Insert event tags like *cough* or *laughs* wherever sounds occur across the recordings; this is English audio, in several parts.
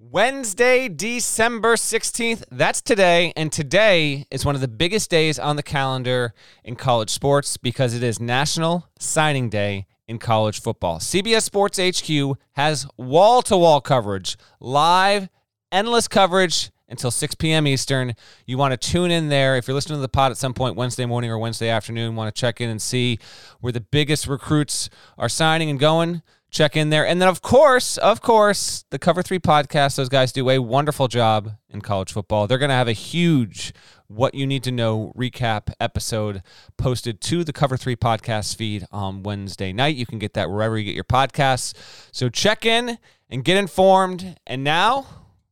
Wednesday, December 16th. That's today. And today is one of the biggest days on the calendar in college sports because it is National Signing Day in college football. CBS Sports HQ has wall to wall coverage, live, endless coverage until 6 p.m. Eastern. You want to tune in there. If you're listening to the pod at some point Wednesday morning or Wednesday afternoon, want to check in and see where the biggest recruits are signing and going check in there. And then, of course, of course, the Cover Three podcast, those guys do a wonderful job in college football. They're going to have a huge what you need to know recap episode posted to the Cover Three podcast feed on Wednesday night. You can get that wherever you get your podcasts. So check in and get informed. And now,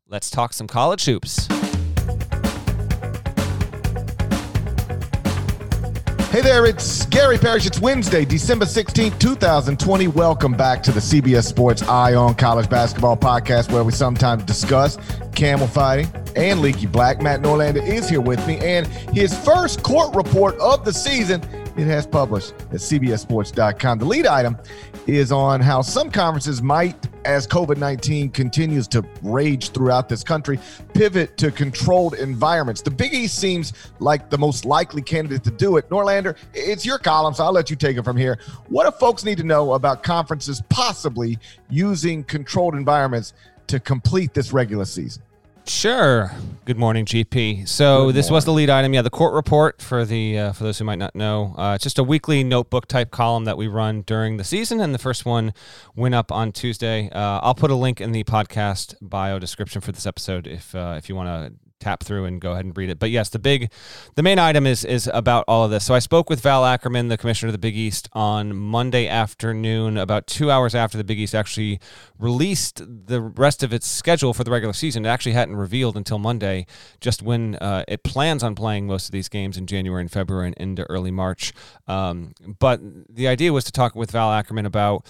let's talk some college hoops. Hey there, it's Gary Parrish. It's Wednesday, December 16th, 2020. Welcome back to the CBS Sports Eye on College Basketball podcast, where we sometimes discuss camel fighting and leaky black. Matt Norlander is here with me, and his first court report of the season it has published at cbssports.com. The lead item is on how some conferences might, as COVID 19 continues to rage throughout this country, pivot to controlled environments. The Big East seems like the most likely candidate to do it. Norlander, it's your column, so I'll let you take it from here. What do folks need to know about conferences possibly using controlled environments to complete this regular season? Sure. Good morning, GP. So this was the lead item. Yeah, the court report for the uh, for those who might not know. Uh, it's just a weekly notebook type column that we run during the season, and the first one went up on Tuesday. Uh, I'll put a link in the podcast bio description for this episode if uh, if you want to tap through and go ahead and read it. But yes, the big, the main item is is about all of this. So I spoke with Val Ackerman, the commissioner of the Big East, on Monday afternoon, about two hours after the Big East actually released the rest of its schedule for the regular season. It actually hadn't revealed until Monday, just when uh, it plans on playing most of these games in January and February and into early March. Um, but the idea was to talk with Val Ackerman about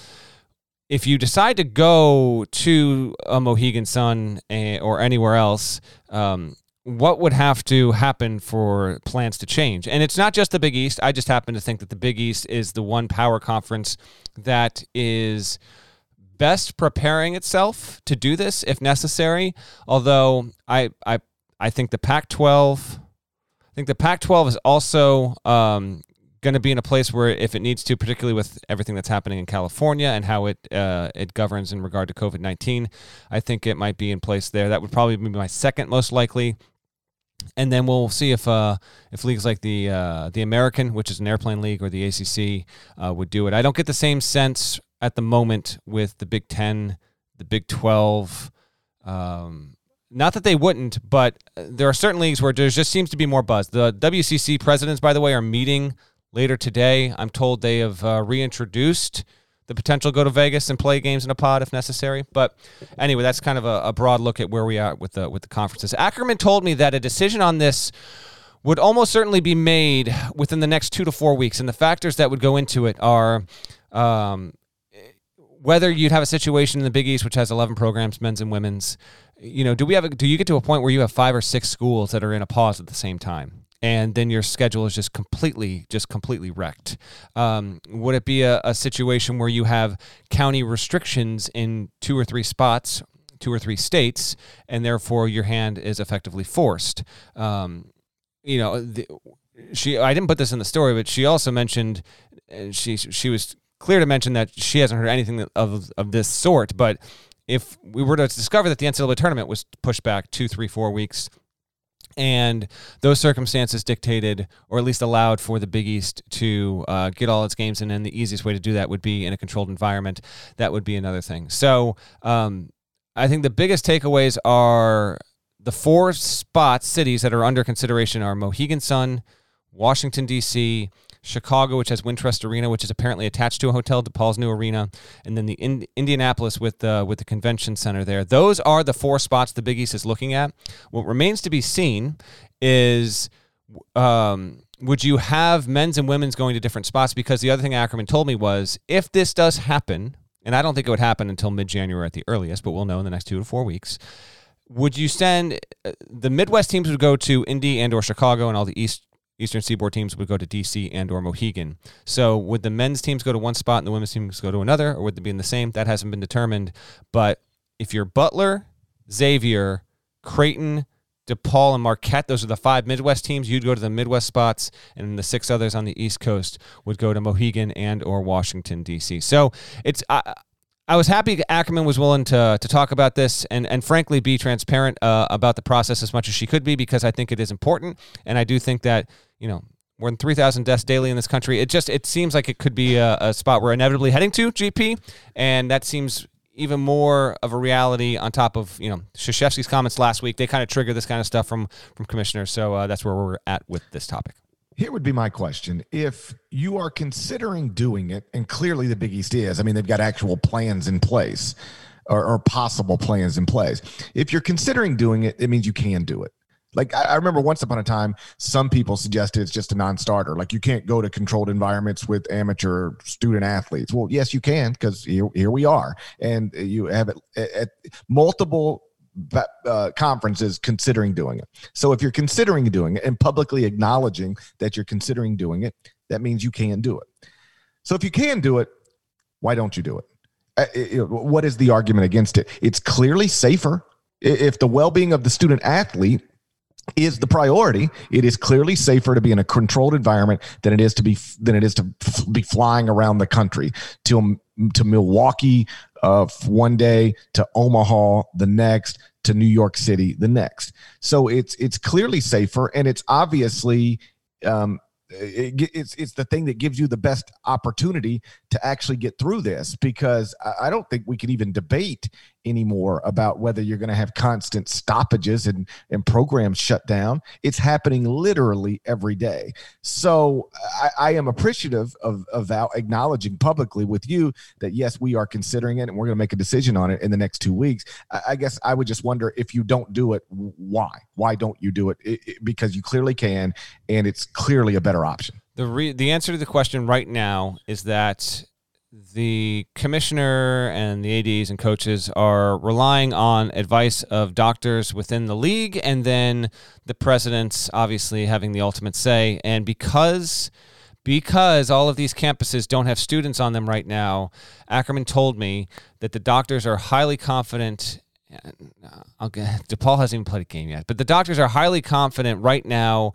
if you decide to go to a Mohegan Sun eh, or anywhere else, um, what would have to happen for plans to change? And it's not just the Big East. I just happen to think that the Big East is the one power conference that is best preparing itself to do this if necessary. Although I I I think the Pac-12 I think the Pac-12 is also um, going to be in a place where, if it needs to, particularly with everything that's happening in California and how it uh, it governs in regard to COVID nineteen, I think it might be in place there. That would probably be my second most likely and then we'll see if uh, if leagues like the uh, the American, which is an airplane league, or the ACC uh, would do it. I don't get the same sense at the moment with the Big Ten, the Big Twelve. Um, not that they wouldn't, but there are certain leagues where there just seems to be more buzz. The WCC presidents, by the way, are meeting later today. I'm told they have uh, reintroduced the potential go to Vegas and play games in a pod if necessary. But anyway, that's kind of a, a broad look at where we are with the with the conferences. Ackerman told me that a decision on this would almost certainly be made within the next two to four weeks, and the factors that would go into it are. Um, whether you'd have a situation in the Big East, which has 11 programs, men's and women's, you know, do we have a, do you get to a point where you have five or six schools that are in a pause at the same time? And then your schedule is just completely just completely wrecked. Um, would it be a, a situation where you have county restrictions in two or three spots two or three states and therefore your hand is effectively forced? Um, you know the, she i didn't put this in the story but she also mentioned uh, she she was clear to mention that she hasn't heard anything of of this sort but if we were to discover that the NCAA tournament was pushed back two, three, four weeks, and those circumstances dictated, or at least allowed, for the Big East to uh, get all its games. And the easiest way to do that would be in a controlled environment. That would be another thing. So um, I think the biggest takeaways are the four spots, cities that are under consideration are Mohegan Sun, Washington, D.C., Chicago, which has Wintrust Arena, which is apparently attached to a hotel, DePaul's new arena, and then the in- Indianapolis with the with the convention center there. Those are the four spots the Big East is looking at. What remains to be seen is. Um, would you have men's and women's going to different spots? Because the other thing Ackerman told me was if this does happen, and I don't think it would happen until mid January at the earliest, but we'll know in the next two to four weeks. Would you send uh, the Midwest teams would go to Indy and or Chicago, and all the East Eastern Seaboard teams would go to DC and or Mohegan. So would the men's teams go to one spot and the women's teams go to another, or would they be in the same? That hasn't been determined. But if you're Butler, Xavier, Creighton, DePaul, and Marquette. Those are the five Midwest teams. You'd go to the Midwest spots, and the six others on the East Coast would go to Mohegan and or Washington D.C. So it's. I, I was happy Ackerman was willing to to talk about this and and frankly be transparent uh, about the process as much as she could be because I think it is important and I do think that you know more than 3,000 deaths daily in this country. It just it seems like it could be a, a, spot we're inevitably heading to, GP, and that seems even more of a reality on top of you know Krzyzewski's comments last week. They kind of trigger this kind of stuff from from commissioners, so uh, that's where we're at with this topic. Here would be my question. If you are considering doing it, and clearly the Big East is, I mean, they've got actual plans in place or, or possible plans in place. If you're considering doing it, it means you can do it. Like I, remember once upon a time, some people suggested it's just a non-starter. Like you can't go to controlled environments with amateur student athletes. Well, yes, you can because here, here we are, and you have it at, at multiple uh, conferences considering doing it. So if you're considering doing it and publicly acknowledging that you're considering doing it, that means you can do it. So if you can do it, why don't you do it? Uh, what is the argument against it? It's clearly safer if the well-being of the student athlete is the priority. It is clearly safer to be in a controlled environment than it is to be than it is to f- be flying around the country to to Milwaukee uh, one day, to Omaha the next, to New York City the next. So it's it's clearly safer, and it's obviously um, it, it's it's the thing that gives you the best opportunity to actually get through this because I, I don't think we can even debate anymore about whether you're going to have constant stoppages and, and programs shut down. It's happening literally every day. So I, I am appreciative of, of Val acknowledging publicly with you that yes, we are considering it and we're going to make a decision on it in the next two weeks. I, I guess I would just wonder if you don't do it, why? Why don't you do it? it, it because you clearly can, and it's clearly a better option. The re- the answer to the question right now is that the commissioner and the ads and coaches are relying on advice of doctors within the league and then the president's obviously having the ultimate say. And because because all of these campuses don't have students on them right now ackerman told me that the doctors are highly confident uh, I'll get, *laughs* DePaul hasn't even played a game yet, but the doctors are highly confident right now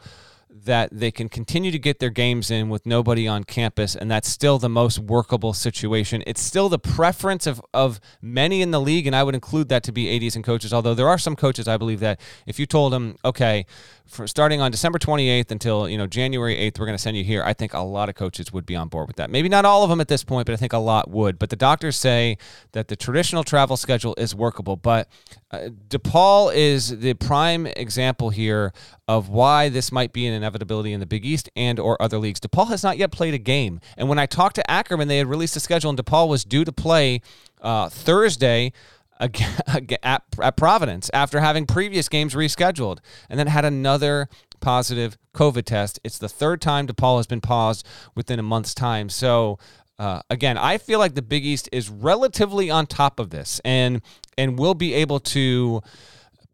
that they can continue to get their games in with nobody on campus, and that's still the most workable situation. It's still the preference of, of many in the league, and I would include that to be ADs and coaches, although there are some coaches I believe that if you told them, okay, for starting on December 28th until you know January 8th, we're going to send you here. I think a lot of coaches would be on board with that. Maybe not all of them at this point, but I think a lot would. But the doctors say that the traditional travel schedule is workable. But uh, DePaul is the prime example here of why this might be an inevitability in the Big East and or other leagues. DePaul has not yet played a game, and when I talked to Ackerman, they had released a schedule, and DePaul was due to play uh, Thursday at, at Providence after having previous games rescheduled, and then had another positive COVID test. It's the third time DePaul has been paused within a month's time. So uh, again, I feel like the Big East is relatively on top of this, and and will be able to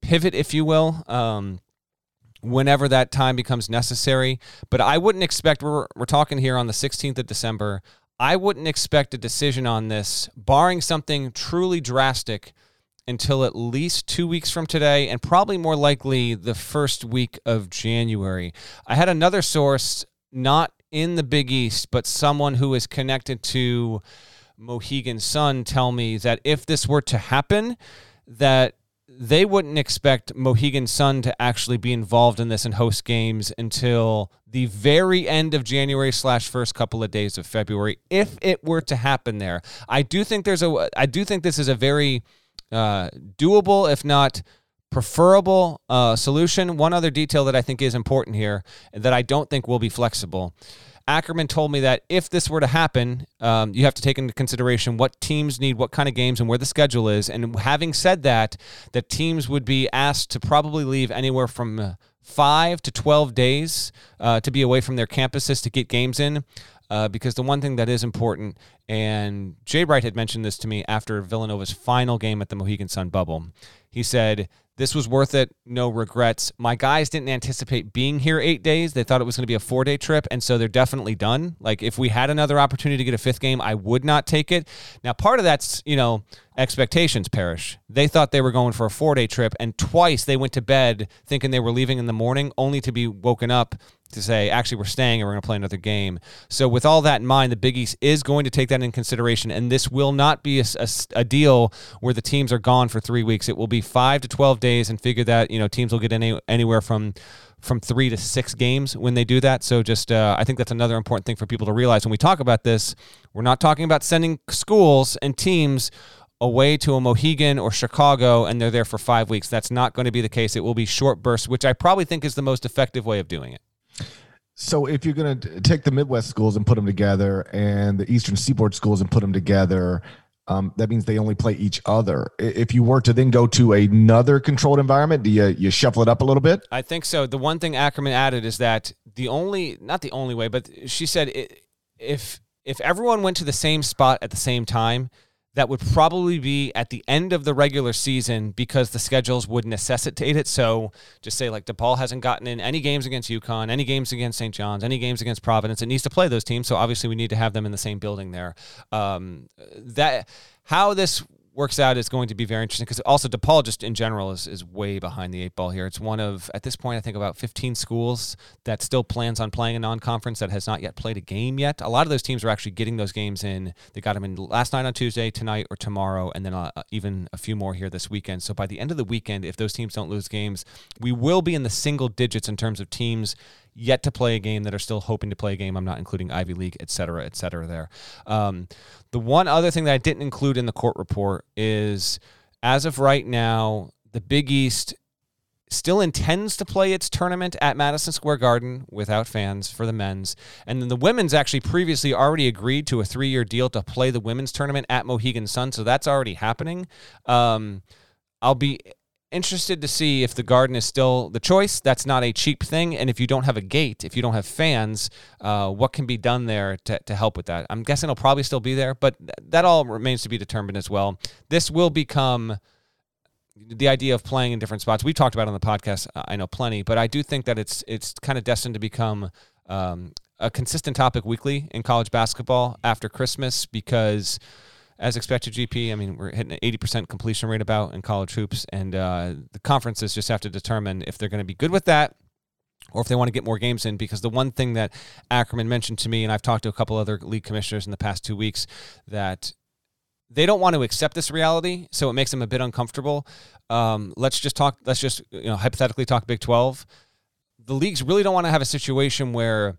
pivot, if you will. Um, whenever that time becomes necessary. But I wouldn't expect, we're, we're talking here on the 16th of December. I wouldn't expect a decision on this, barring something truly drastic, until at least two weeks from today, and probably more likely the first week of January. I had another source, not in the Big East, but someone who is connected to Mohegan Sun, tell me that if this were to happen, that they wouldn't expect Mohegan Sun to actually be involved in this and host games until the very end of January slash first couple of days of February, if it were to happen there. I do think there's a I do think this is a very uh, doable, if not preferable uh, solution. One other detail that I think is important here that I don't think will be flexible Ackerman told me that if this were to happen, um, you have to take into consideration what teams need, what kind of games, and where the schedule is. And having said that, that teams would be asked to probably leave anywhere from uh, five to 12 days uh, to be away from their campuses to get games in. Uh, because the one thing that is important, and Jay Wright had mentioned this to me after Villanova's final game at the Mohegan Sun bubble. He said this was worth it. No regrets. My guys didn't anticipate being here eight days. They thought it was going to be a four day trip. And so they're definitely done. Like, if we had another opportunity to get a fifth game, I would not take it. Now, part of that's, you know, expectations perish. They thought they were going for a four day trip, and twice they went to bed thinking they were leaving in the morning, only to be woken up to say, actually, we're staying and we're going to play another game. So, with all that in mind, the Big East is going to take that in consideration, and this will not be a, a, a, deal where the teams are gone for three weeks. It will be five to 12 days, and figure that, you know, teams will get any, anywhere from from three to six games when they do that. So just uh, I think that's another important thing for people to realize when we talk about this. We're not talking about sending schools and teams away to a Mohegan or Chicago and they're there for five weeks. That's not going to be the case. It will be short bursts, which I probably think is the most effective way of doing it. So if you're going to take the Midwest schools and put them together and the Eastern Seaboard schools and put them together, um, that means they only play each other. If you were to then go to another controlled environment, do you, you shuffle it up a little bit? I think so. The one thing Ackerman added is that the only, not the only way, but she said if if everyone went to the same spot at the same time, that would probably be at the end of the regular season because the schedules would necessitate it. So just say like DePaul hasn't gotten in any games against UConn, any games against St. John's, any games against Providence. It needs to play those teams. So obviously we need to have them in the same building there. Um, that how this works out is going to be very interesting because also DePaul just in general is, is way behind the eight ball here. It's one of at this point I think about 15 schools that still plans on playing a non-conference that has not yet played a game yet. A lot of those teams are actually getting those games in. They got them in last night on Tuesday, tonight or tomorrow, and then uh, even a few more here this weekend. So by the end of the weekend, if those teams don't lose games, we will be in the single digits in terms of teams yet to play a game that are still hoping to play a game. I'm not including Ivy League, et cetera, et cetera. There. Um, the one other thing that I didn't include in the court report is, as of right now, the Big East still intends to play its tournament at Madison Square Garden without fans for the men's. And then the women's actually previously already agreed to a three year deal to play the women's tournament at Mohegan Sun. So that's already happening. Um, I'll be interested to see if the garden is still the choice. That's not a cheap thing. And if you don't have a gate, if you don't have fans, uh, what can be done there to, to help with that? I'm guessing it'll probably still be there, but that all remains to be determined as well. This will become the idea of playing in different spots. We've talked about on the podcast, I know plenty, but I do think that it's it's kind of destined to become um, a consistent topic weekly in college basketball after Christmas because – as expected GP. I mean, we're hitting an 80% completion rate about in college hoops, and uh, the conferences just have to determine if they're going to be good with that or if they want to get more games in. Because the one thing that Ackerman mentioned to me, and I've talked to a couple other league commissioners in the past two weeks, that they don't want to accept this reality, so it makes them a bit uncomfortable. Um, let's just talk. Let's just you know hypothetically talk Big Twelve. The leagues really don't want to have a situation where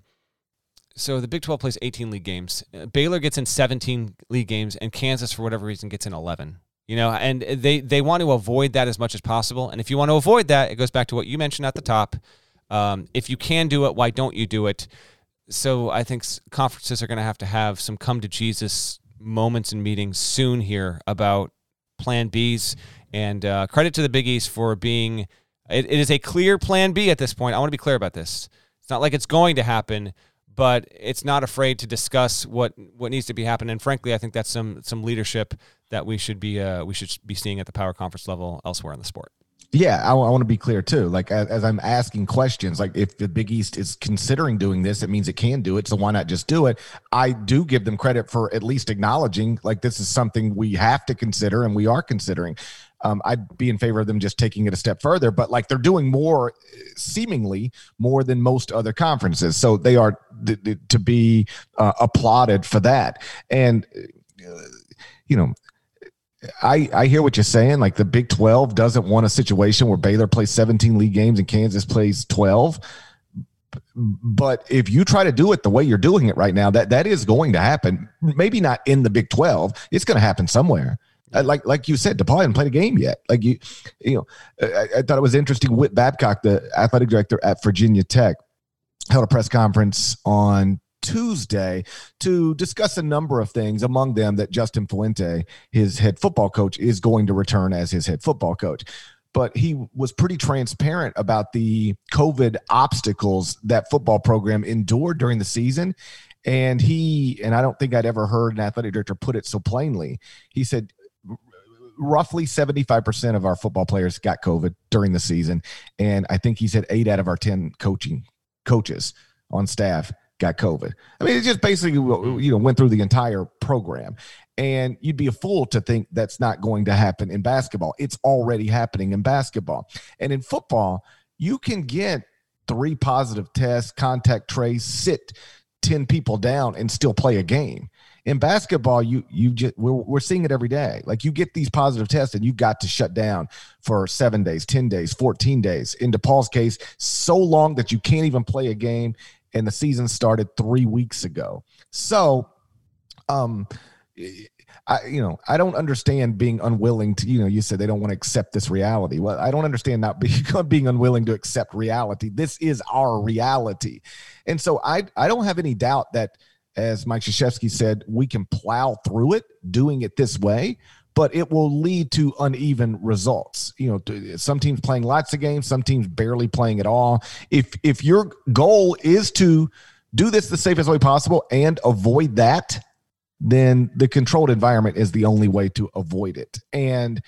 so the Big 12 plays 18 league games. Uh, Baylor gets in 17 league games, and Kansas, for whatever reason, gets in 11. You know, and they they want to avoid that as much as possible. And if you want to avoid that, it goes back to what you mentioned at the top. Um, if you can do it, why don't you do it? So I think conferences are going to have to have some come to Jesus moments and meetings soon here about Plan Bs. And uh, credit to the Big East for being it, it is a clear Plan B at this point. I want to be clear about this. It's not like it's going to happen, but it's not afraid to discuss what what needs to be happening. And frankly, I think that's some some leadership that we should be uh, we should be seeing at the power conference level elsewhere in the sport. Yeah, I, I want to be clear too. Like as, as, I'm asking questions, like if the Big East is considering doing this, it means it can do it. So why not just do it? I do give them credit for at least acknowledging like this is something we have to consider and we are considering um, I'd be in favor of them just taking it a step further. But like they're doing more, seemingly more than most other conferences, so they are th- th- to be uh, applauded for that. And uh, you know, I, I hear what you're saying. Like the Big 12 doesn't want a situation where Baylor plays 17 league games and Kansas plays 12. But if you try to do it the way you're doing it right now, that that is going to happen. Maybe not in the Big 12. It's going to happen somewhere. Uh, like like you said, DePaul hadn't played a game yet. Like you, you know, I, I thought it was interesting. Whit Babcock, the athletic director at Virginia Tech, held a press conference on Tuesday to discuss a number of things, among them that Justin Fuente, his head football coach, is going to return as his head football coach. But he was pretty transparent about the COVID obstacles that football program endured during the season. And he, and I don't think I'd ever heard an athletic director put it so plainly. He said, roughly 75% of our football players got COVID during the season. And I think he said eight out of our 10 coaching coaches on staff got COVID. I mean, it just basically you know went through the entire program. And you'd be a fool to think that's not going to happen in basketball. It's already happening in basketball. And in football, you can get three positive tests, contact trace, sit 10 people down and still play a game. In basketball, you you just we're, we're seeing it every day. Like you get these positive tests and you got to shut down for seven days, 10 days, 14 days. In DePaul's case, so long that you can't even play a game. And the season started three weeks ago. So um I, you know, I don't understand being unwilling to, you know, you said they don't want to accept this reality. Well, I don't understand not being, *laughs* being unwilling to accept reality. This is our reality. And so I, I don't have any doubt that, as Mike Krzyzewski said, we can plow through it doing it this way, but it will lead to uneven results. You know, some teams playing lots of games, some teams barely playing at all. If, if your goal is to do this the safest way possible and avoid that, then the controlled environment is the only way to avoid it. And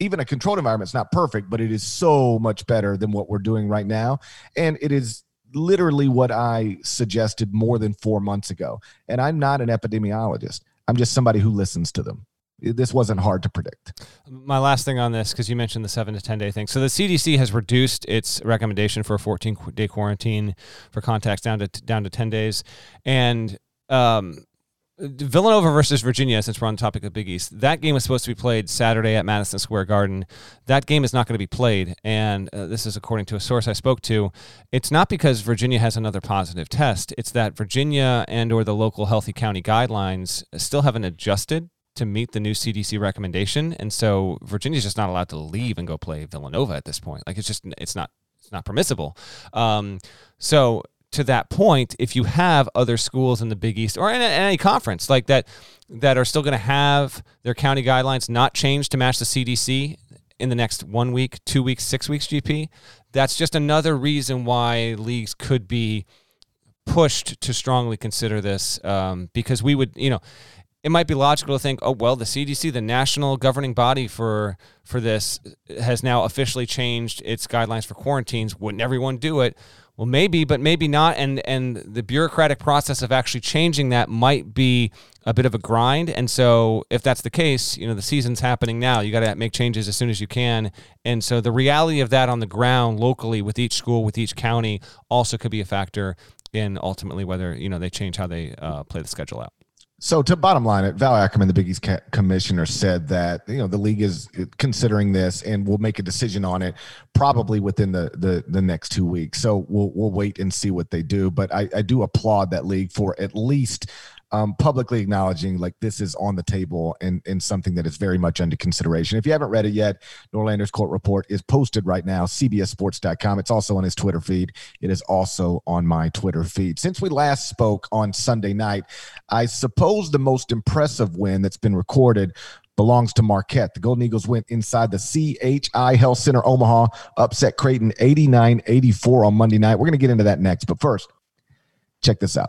even a controlled environment is not perfect, but it is so much better than what we're doing right now. And it is literally what I suggested more than four months ago. And I'm not an epidemiologist, I'm just somebody who listens to them. This wasn't hard to predict. My last thing on this, because you mentioned the seven to 10 day thing. So the CDC has reduced its recommendation for a 14 day quarantine for contacts down to, down to 10 days. And, um, Villanova versus Virginia, since we're on the topic of Big East, that game was supposed to be played Saturday at Madison Square Garden. That game is not going to be played, and uh, this is according to a source I spoke to. It's not because Virginia has another positive test; it's that Virginia and/or the local healthy county guidelines still haven't adjusted to meet the new CDC recommendation, and so Virginia's just not allowed to leave and go play Villanova at this point. Like it's just it's not it's not permissible. Um, so to that point, if you have other schools in the Big East or in, any conference like that that are still going to have their county guidelines not changed to match the CDC in the next one week, two weeks, six weeks, GP, that's just another reason why leagues could be pushed to strongly consider this um, because we would, you know, it might be logical to think, oh well, the CDC, the national governing body for for this, has now officially changed its guidelines for quarantines. Wouldn't everyone do it? Well, maybe, but maybe not. And and the bureaucratic process of actually changing that might be a bit of a grind. And so, if that's the case, you know, the season's happening now. You got to make changes as soon as you can. And so, the reality of that on the ground locally with each school, with each county, also could be a factor in ultimately whether you know they change how they uh, play the schedule out. So, to bottom line, it Val Ackerman, the Big East commissioner, said that you know the league is uh, considering this and will make a decision on it probably within the the, the next two weeks. So we'll we'll wait and see what they do. But I, I do applaud that league for at least um, publicly acknowledging like this is on the table and, and something that is very much under consideration. If you haven't read it yet, Norlander's court report is posted right now, cbssports.com. It's also on his Twitter feed. It is also on my Twitter feed. Since we last spoke on Sunday night, I suppose the most impressive win that's been recorded belongs to Marquette. The Golden Eagles went inside the CHI Health Center Omaha, upset Creighton 89 84 on Monday night. We're going to get into that next. But first, check this out.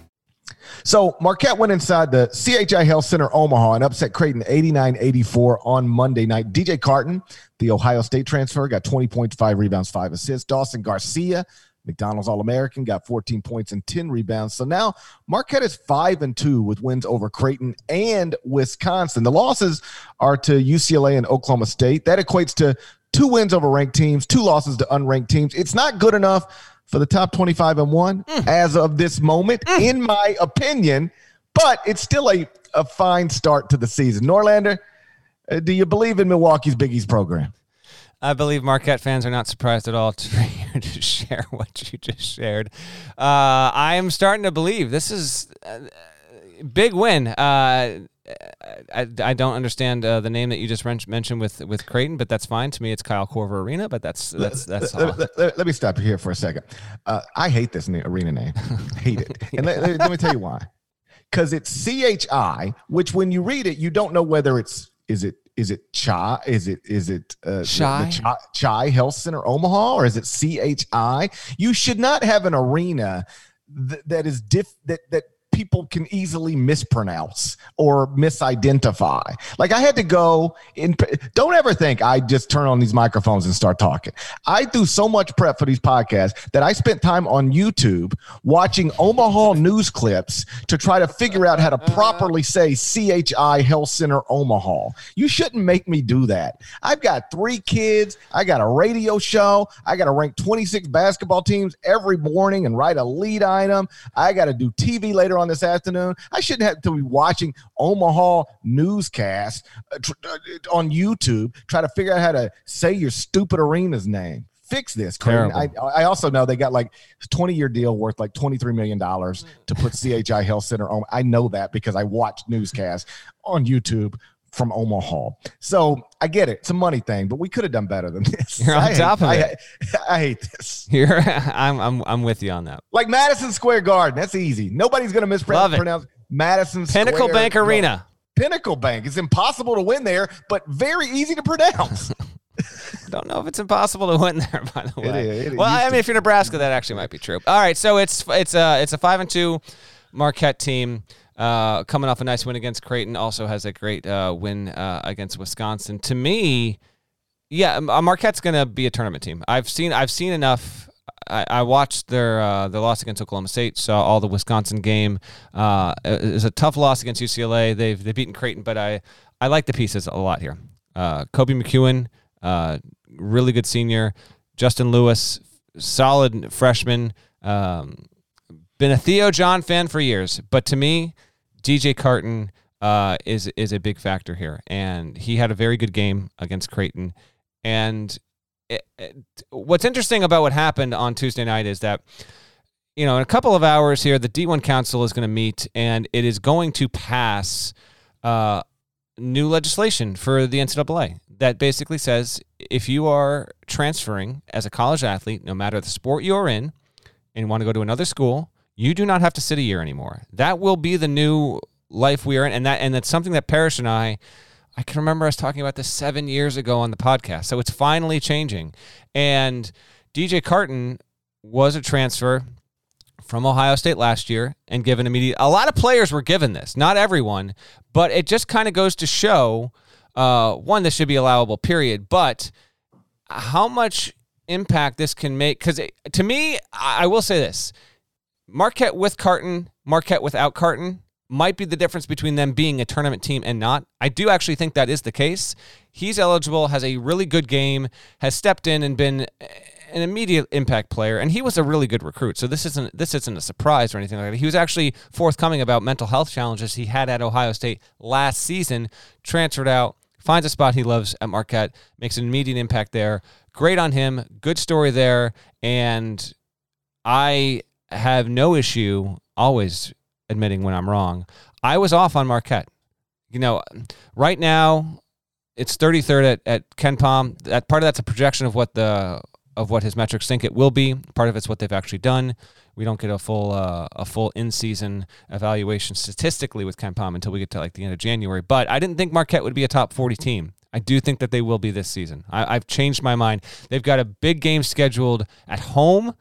So Marquette went inside the CHI Health Center Omaha and upset Creighton 89-84 on Monday night. DJ Carton, the Ohio State transfer, got 20 points, five rebounds, five assists. Dawson Garcia, McDonald's All American, got 14 points and 10 rebounds. So now Marquette is 5 and 2 with wins over Creighton and Wisconsin. The losses are to UCLA and Oklahoma State. That equates to two wins over ranked teams, two losses to unranked teams. It's not good enough for the top 25 and one mm. as of this moment, mm. in my opinion. But it's still a, a fine start to the season. Norlander, uh, do you believe in Milwaukee's Big East program? I believe Marquette fans are not surprised at all *laughs* to hear to share what you just shared. Uh, I am starting to believe this is a big win. Uh, I, I don't understand uh, the name that you just mentioned with with Creighton, but that's fine to me. It's Kyle Korver Arena, but that's that's that's. Let, let, let, let me stop you here for a second. Uh, I hate this arena name. *laughs* hate it, and let, me tell you why. Because it's C H I, which when you read it, you don't know whether it's is it is it Chai? Is it is it uh, Chai? Chai, Chai Health Center Omaha, or is it C H I? You should not have an arena th- that is diff that that people can easily mispronounce or misidentify. Like I had to go in. Don't ever think I just turn on these microphones and start talking. I do so much prep for these podcasts that I spent time on YouTube watching Omaha news clips to try to figure out how to properly say CHI Health Center Omaha. You shouldn't make me do that. I've got three kids. I got a radio show. I got to rank 26 basketball teams every morning and write a lead item. I got to do TV later on this afternoon. I shouldn't have to be watching Omaha newscast uh, tr- uh, on YouTube, try to figure out how to say your stupid arena's name. Fix this, Creighton. I, I also know they got like 20 year deal worth like $23 million to put CHI Health Center on. I know that because I watched newscasts on YouTube from Omaha. So I get it. It's a money thing, but we could have done better than this. *laughs* You're on I top hate, of it. I, I, hate this. You're, *laughs* I'm, I'm, I'm with you on that. Like Madison Square Garden. That's easy. Nobody's going to mispronounce Madison Square. Pinnacle Square Bank Arena. Pinnacle Bank. It's impossible to win there, but very easy to pronounce. *laughs* Don't know if it's impossible to win there. By the way, it is, it well, I mean, to. if you're Nebraska, that actually might be true. All right, so it's it's a it's a five and two Marquette team. Uh, coming off a nice win against Creighton, also has a great uh, win uh, against Wisconsin. To me, yeah, Marquette's going to be a tournament team. I've seen I've seen enough. I, I watched their uh, their loss against Oklahoma State, saw all the Wisconsin game. Uh, it was a tough loss against UCLA. They've they've beaten Creighton, but I I like the pieces a lot here. Uh, Koby McEwen, uh, really good senior. Justin Lewis, solid freshman. Um, been a Theo John fan for years, but to me, DJ Carton uh, is is a big factor here, and he had a very good game against Creighton. And it, it, what's interesting about what happened on Tuesday night is that you know in a couple of hours here, the D1 Council is going to meet, and it is going to pass uh, new legislation for the NCAA that basically says if you are transferring as a college athlete, no matter the sport you're in, and you want to go to another school you do not have to sit a year anymore. That will be the new life we are in, and that and that's something that Parrish and I. I can remember us talking about this seven years ago on the podcast. So it's finally changing. And DJ Carton was a transfer from Ohio State last year and given immediate. A lot of players were given this, not everyone, but it just kind of goes to show uh, one, this should be allowable, period. But how much impact this can make? Because to me, I will say this Marquette with Carton, Marquette without Carton might be the difference between them being a tournament team and not. I do actually think that is the case. He's eligible, has a really good game, has stepped in and been an immediate impact player, and he was a really good recruit. So this isn't this isn't a surprise or anything like that. He was actually forthcoming about mental health challenges he had at Ohio State last season, transferred out, finds a spot he loves at Marquette, makes an immediate impact there. Great on him, good story there, and I have no issue always admitting when I'm wrong. I was off on Marquette. You know, right now it's 33rd at, at KenPom. That part of that's a projection of what the of what his metrics think it will be. Part of it's what they've actually done. We don't get a full uh, a full in season evaluation statistically with KenPom until we get to like the end of January. But I didn't think Marquette would be a top 40 team. I do think that they will be this season. I, I've changed my mind. They've got a big game scheduled at home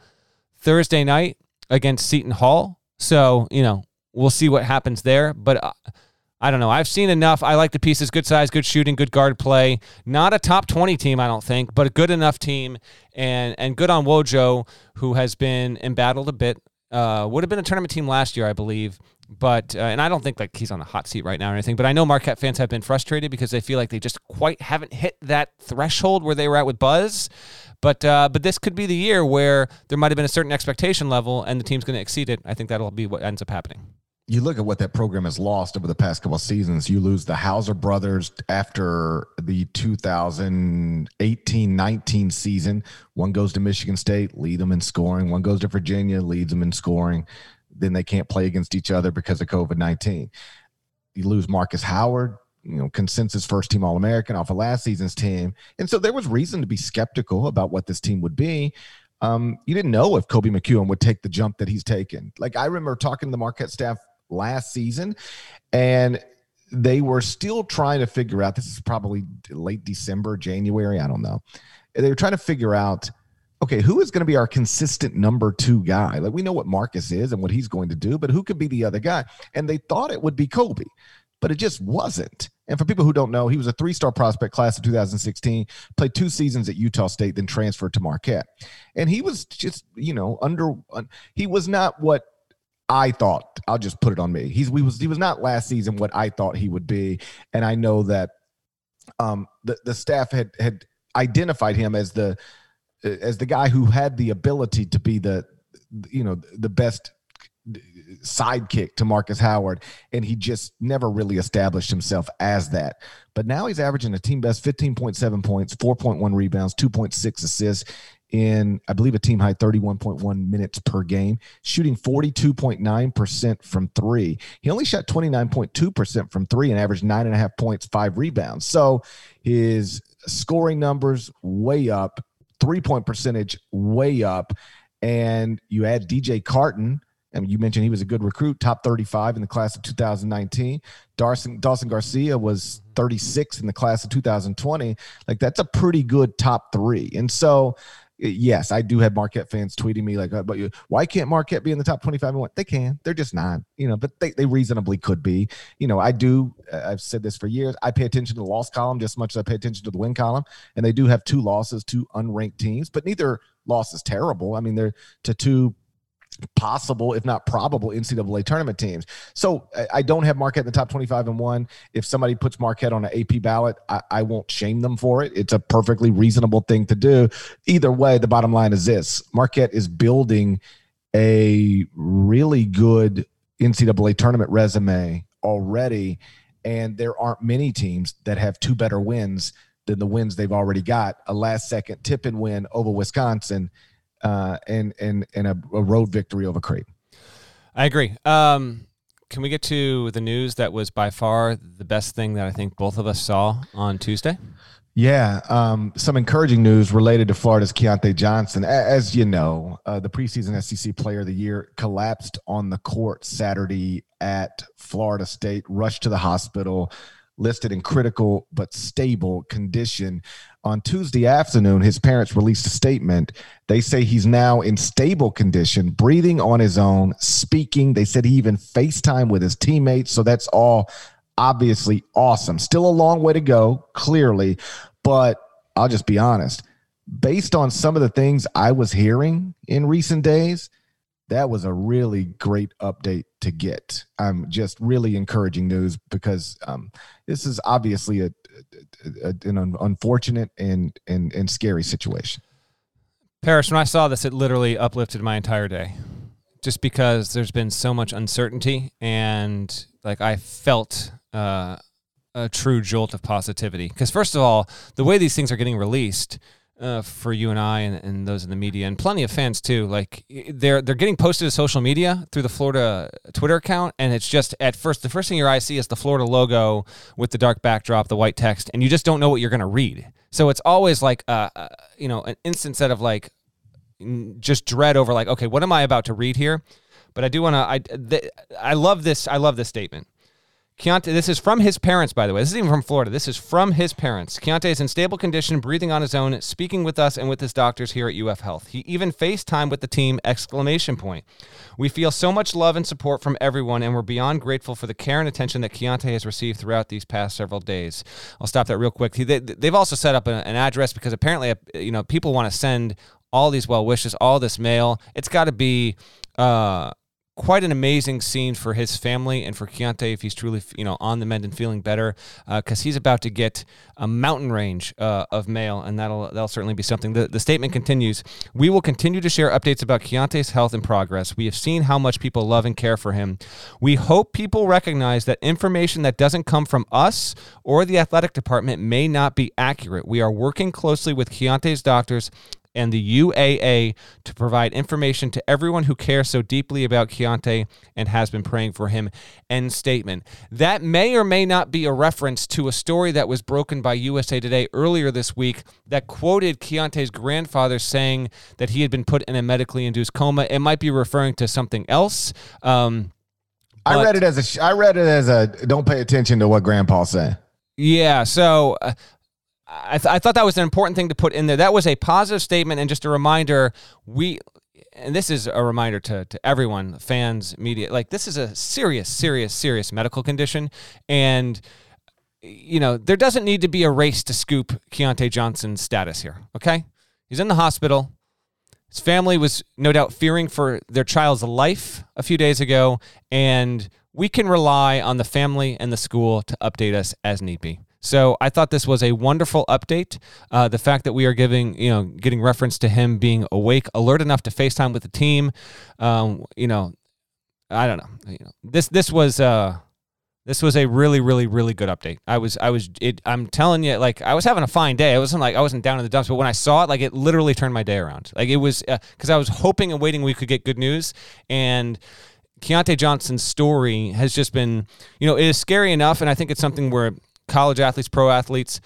Thursday night against Seton Hall. So, you know, we'll see what happens there. But uh, I don't know. I've seen enough. I like the pieces good size, good shooting, good guard play. Not a top 20 team, I don't think, but a good enough team. And, and good on Wojo, who has been embattled a bit. Uh, would have been a tournament team last year, I believe. But uh, and I don't think like he's on the hot seat right now or anything. But I know Marquette fans have been frustrated because they feel like they just quite haven't hit that threshold where they were at with Buzz. But uh, but this could be the year where there might have been a certain expectation level and the team's going to exceed it. I think that'll be what ends up happening you look at what that program has lost over the past couple of seasons. You lose the Hauser brothers after the 2018-19 season. One goes to Michigan State, lead them in scoring. One goes to Virginia, leads them in scoring. Then they can't play against each other because of COVID-19. You lose Marcus Howard, you know, consensus first team All American off of last season's team. And so there was reason to be skeptical about what this team would be. Um, you didn't know if Koby McEwen would take the jump that he's taken. Like I remember talking to the Marquette staff last season. And they were still trying to figure out this is probably late December, January, I don't know. They were trying to figure out okay, who is going to be our consistent number two guy? Like we know what Marcus is and what he's going to do, but who could be the other guy? And they thought it would be Koby, but it just wasn't. And for people who don't know, he was a three star prospect class of 2016, played two seasons at Utah State, then transferred to Marquette. And he was just, you know, under, he was not what I thought I'll just put it on me. He's we was he was not last season what I thought he would be, and I know that um, the the staff had had identified him as the as the guy who had the ability to be the you know the best sidekick to Marcus Howard, and he just never really established himself as that. But now he's averaging a team best 15.7 points, 4.1 rebounds, 2.6 assists in, I believe, a team high 31.1 minutes per game, shooting 42.9% from three. He only shot 29.2% from three and averaged nine and a half points, five rebounds. So his scoring numbers way up, three point percentage way up. And you add DJ Carton. And you mentioned he was a good recruit, top 35 in the class of 2019. Dawson, Dawson Garcia was 36 in the class of 2020. Like that's a pretty good top three. And so yes, I do have Marquette fans tweeting me like, uh, "But you, why can't Marquette be in the top 25 and what? They can. They're just not, you know, but they, they reasonably could be. You know, I do, uh, I've said this for years. I pay attention to the loss column just as much as I pay attention to the win column. And they do have two losses to unranked teams, but neither loss is terrible. I mean, they're to two possible, if not probable, NCAA tournament teams. So I don't have Marquette in the top 25 and one. If somebody puts Marquette on an AP ballot, I, I, won't shame them for it. It's a perfectly reasonable thing to do. Either way, the bottom line is this Marquette is building a really good NCAA tournament resume already. And there aren't many teams that have two better wins than the wins they've already got. A last second tip and win over Wisconsin uh, and and and a, a, road victory over Creighton. I agree. Um, can we get to the news that was by far the best thing that I think both of us saw on Tuesday? Yeah, um, some encouraging news related to Florida's Keyontae Johnson. As you know, uh, the preseason SEC Player of the Year collapsed on the court Saturday at Florida State, rushed to the hospital listed in critical but stable condition. On Tuesday afternoon, his parents released a statement. They say he's now in stable condition, breathing on his own, speaking. They said he even FaceTime with his teammates. So that's all obviously awesome. Still a long way to go, clearly. But I'll just be honest. Based on some of the things I was hearing in recent days, that was a really great update to get. I'm just really encouraging news because um, this is obviously a, a, a, an unfortunate and, and and scary situation. Parrish, when I saw this, it literally uplifted my entire day, just because there's been so much uncertainty and like I felt uh, a true jolt of positivity. Because first of all, the way these things are getting released uh, for you and I and, and those in the media and plenty of fans too. Like they're they're getting posted to social media through the Florida Twitter account, and it's just at first the first thing your eyes see is the Florida logo with the dark backdrop, the white text, and you just don't know what you're going to read. So it's always like uh, uh, you know an instant set of like just dread over like okay, what am I about to read here? But I do want to I th- I love this I love this statement. Keyontae, this is from his parents, by the way. This is even from Florida. This is from his parents. Keyontae is in stable condition, breathing on his own, speaking with us and with his doctors here at UF Health. He even FaceTime with the team! Exclamation point. We feel so much love and support from everyone, and we're beyond grateful for the care and attention that Keyontae has received throughout these past several days. I'll stop that real quick. They've also set up an address because apparently, you know, people want to send all these well wishes, all this mail. It's got to be. Uh, quite an amazing scene for his family and for Keyontae if he's truly you know on the mend and feeling better because uh, he's about to get a mountain range uh, of mail and that'll that'll certainly be something. The, the statement continues: We will continue to share updates about Keyontae's health and progress. We have seen how much people love and care for him. We hope people recognize that information that doesn't come from us or the athletic department may not be accurate. We are working closely with Keyontae's doctors and the UAA to provide information to everyone who cares so deeply about Keyontae and has been praying for him. End statement. That may or may not be a reference to a story that was broken by USA Today earlier this week that quoted Keyontae's grandfather saying that he had been put in a medically induced coma. It might be referring to something else. Um, I read it as a. I read it as a. Don't pay attention to what Grandpa said. Yeah. So. Uh, I, th- I thought that was an important thing to put in there. That was a positive statement and just a reminder. We and this is a reminder to, to everyone, fans, media, like this is a serious, serious, serious medical condition. And, you know, there doesn't need to be a race to scoop Keyontae Johnson's status here. Okay. He's in the hospital. His family was no doubt fearing for their child's life a few days ago. And we can rely on the family and the school to update us as need be. So I thought this was a wonderful update. Uh, the fact that we are giving, you know, getting reference to him being awake, alert enough to FaceTime with the team. Um, you know, I don't know. You know, this this was uh, this was a really, really, really good update. I was, I was, it. I'm telling you, like, I was having a fine day. I wasn't like I wasn't down in the dumps, but when I saw it, like, it literally turned my day around. Like, it was because uh, I was hoping and waiting we could get good news, and Keyontae Johnson's story has just been, you know, it is scary enough, and I think it's something where college athletes, pro athletes,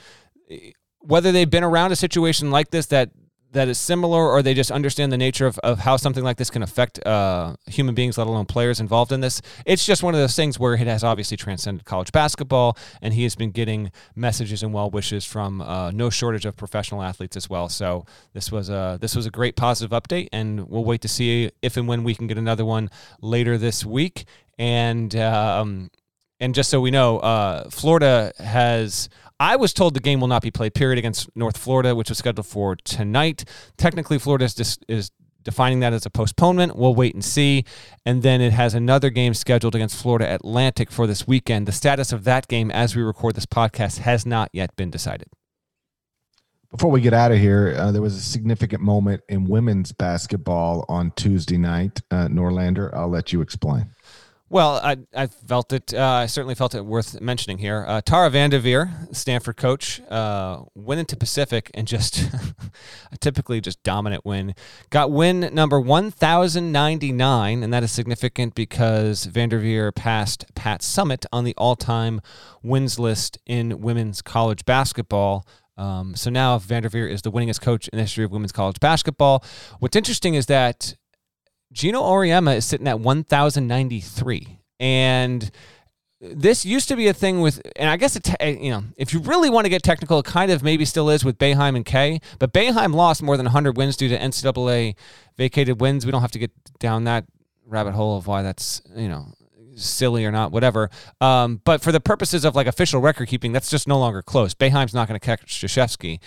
whether they've been around a situation like this that that is similar or they just understand the nature of, of how something like this can affect uh, human beings, let alone players involved in this. It's just one of those things where it has obviously transcended college basketball, and he has been getting messages and well wishes from uh, no shortage of professional athletes as well. So this was a this was a great positive update, and we'll wait to see if and when we can get another one later this week. And um, and just so we know, uh, Florida has. I was told the game will not be played. Period against North Florida, which was scheduled for tonight. Technically, Florida is, dis- is defining that as a postponement. We'll wait and see. And then it has another game scheduled against Florida Atlantic for this weekend. The status of that game, as we record this podcast, has not yet been decided. Before we get out of here, uh, there was a significant moment in women's basketball on Tuesday night. Uh, Norlander, I'll let you explain. Well, I, I felt it. Uh, I certainly felt it worth mentioning here. Uh, Tara Vanderveer, Stanford coach, uh, went into Pacific and just *laughs* a typically just dominant win. Got win number 1,099, and that is significant because Vanderveer passed Pat Summitt on the all-time wins list in women's college basketball. Um, so now Vanderveer is the winningest coach in the history of women's college basketball. What's interesting is that Geno Auriemma is sitting at 1,093. And this used to be a thing with, and I guess, it, you know, if you really want to get technical, it kind of maybe still is with Boeheim and Kay. But Boeheim lost more than 100 wins due to NCAA vacated wins. We don't have to get down that rabbit hole of why that's, you know, silly or not, whatever. Um, but for the purposes of like official record keeping, that's just no longer close. Boeheim's not going to catch Krzyzewski.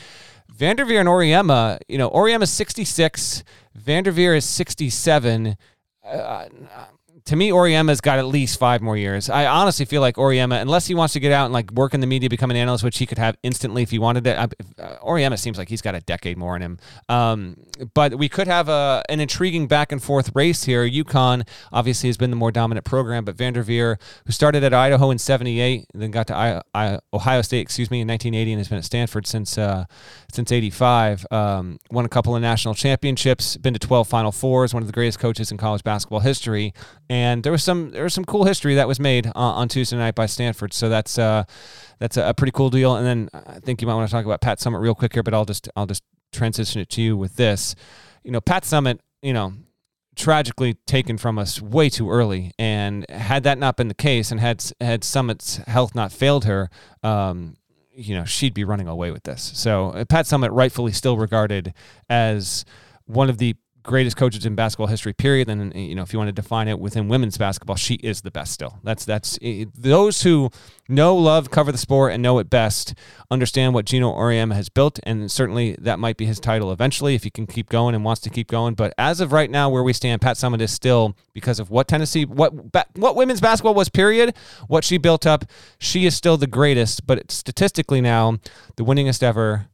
Vanderveer and Auriemma, you know, Auriemma's 66, Vanderveer is 67. Uh, to me, Auriemma's got at least five more years. I honestly feel like Auriemma, unless he wants to get out and like work in the media, become an analyst, which he could have instantly if he wanted it. I, uh, Auriemma seems like he's got a decade more in him. Um, but we could have a, an intriguing back and forth race here. UConn obviously has been the more dominant program, but Vanderveer, who started at Idaho in '78, then got to I, I, Ohio State, excuse me, in 1980, and has been at Stanford since uh, since '85. Um, won a couple of national championships, been to 12 Final Fours, one of the greatest coaches in college basketball history there was some there was some cool history that was made uh, on Tuesday night by Stanford. So that's uh, that's a, a, pretty cool deal. And then I think you might want to talk about Pat Summitt real quick here, but I'll just I'll just transition it to you with this. You know, Pat Summitt, you know, tragically taken from us way too early. And had that not been the case, and had had Summitt's health not failed her, um, you know, she'd be running away with this. So uh, Pat Summitt rightfully still regarded as one of the greatest coaches in basketball history, period. And you know, if you want to define it within women's basketball, she is the best still. That's that's it, those who know, love, cover the sport, and know it best understand what Geno Auriemma has built, and certainly that might be his title eventually if he can keep going and wants to keep going. But as of right now, where we stand, Pat Summitt is still because of what Tennessee, what what women's basketball was, period, what she built up. She is still the greatest, but statistically now, the winningest ever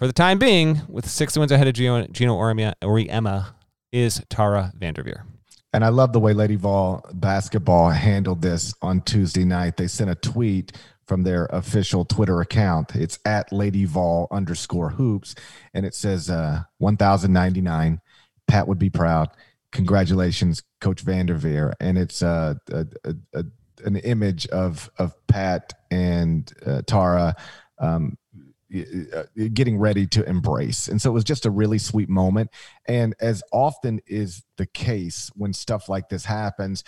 for the time being, with six wins ahead of Geno, Geno Auriemma, is Tara Vanderveer. And I love the way Lady Vol basketball handled this on Tuesday night. They sent a tweet from their official Twitter account. It's at Lady Vol underscore hoops. And it says uh, 1099. Pat would be proud. Congratulations, Coach Vanderveer. And it's uh, a, a, a, an image of, of Pat and uh, Tara um, Uh, getting ready to embrace. And so it was just a really sweet moment. And as often is the case when stuff like this happens,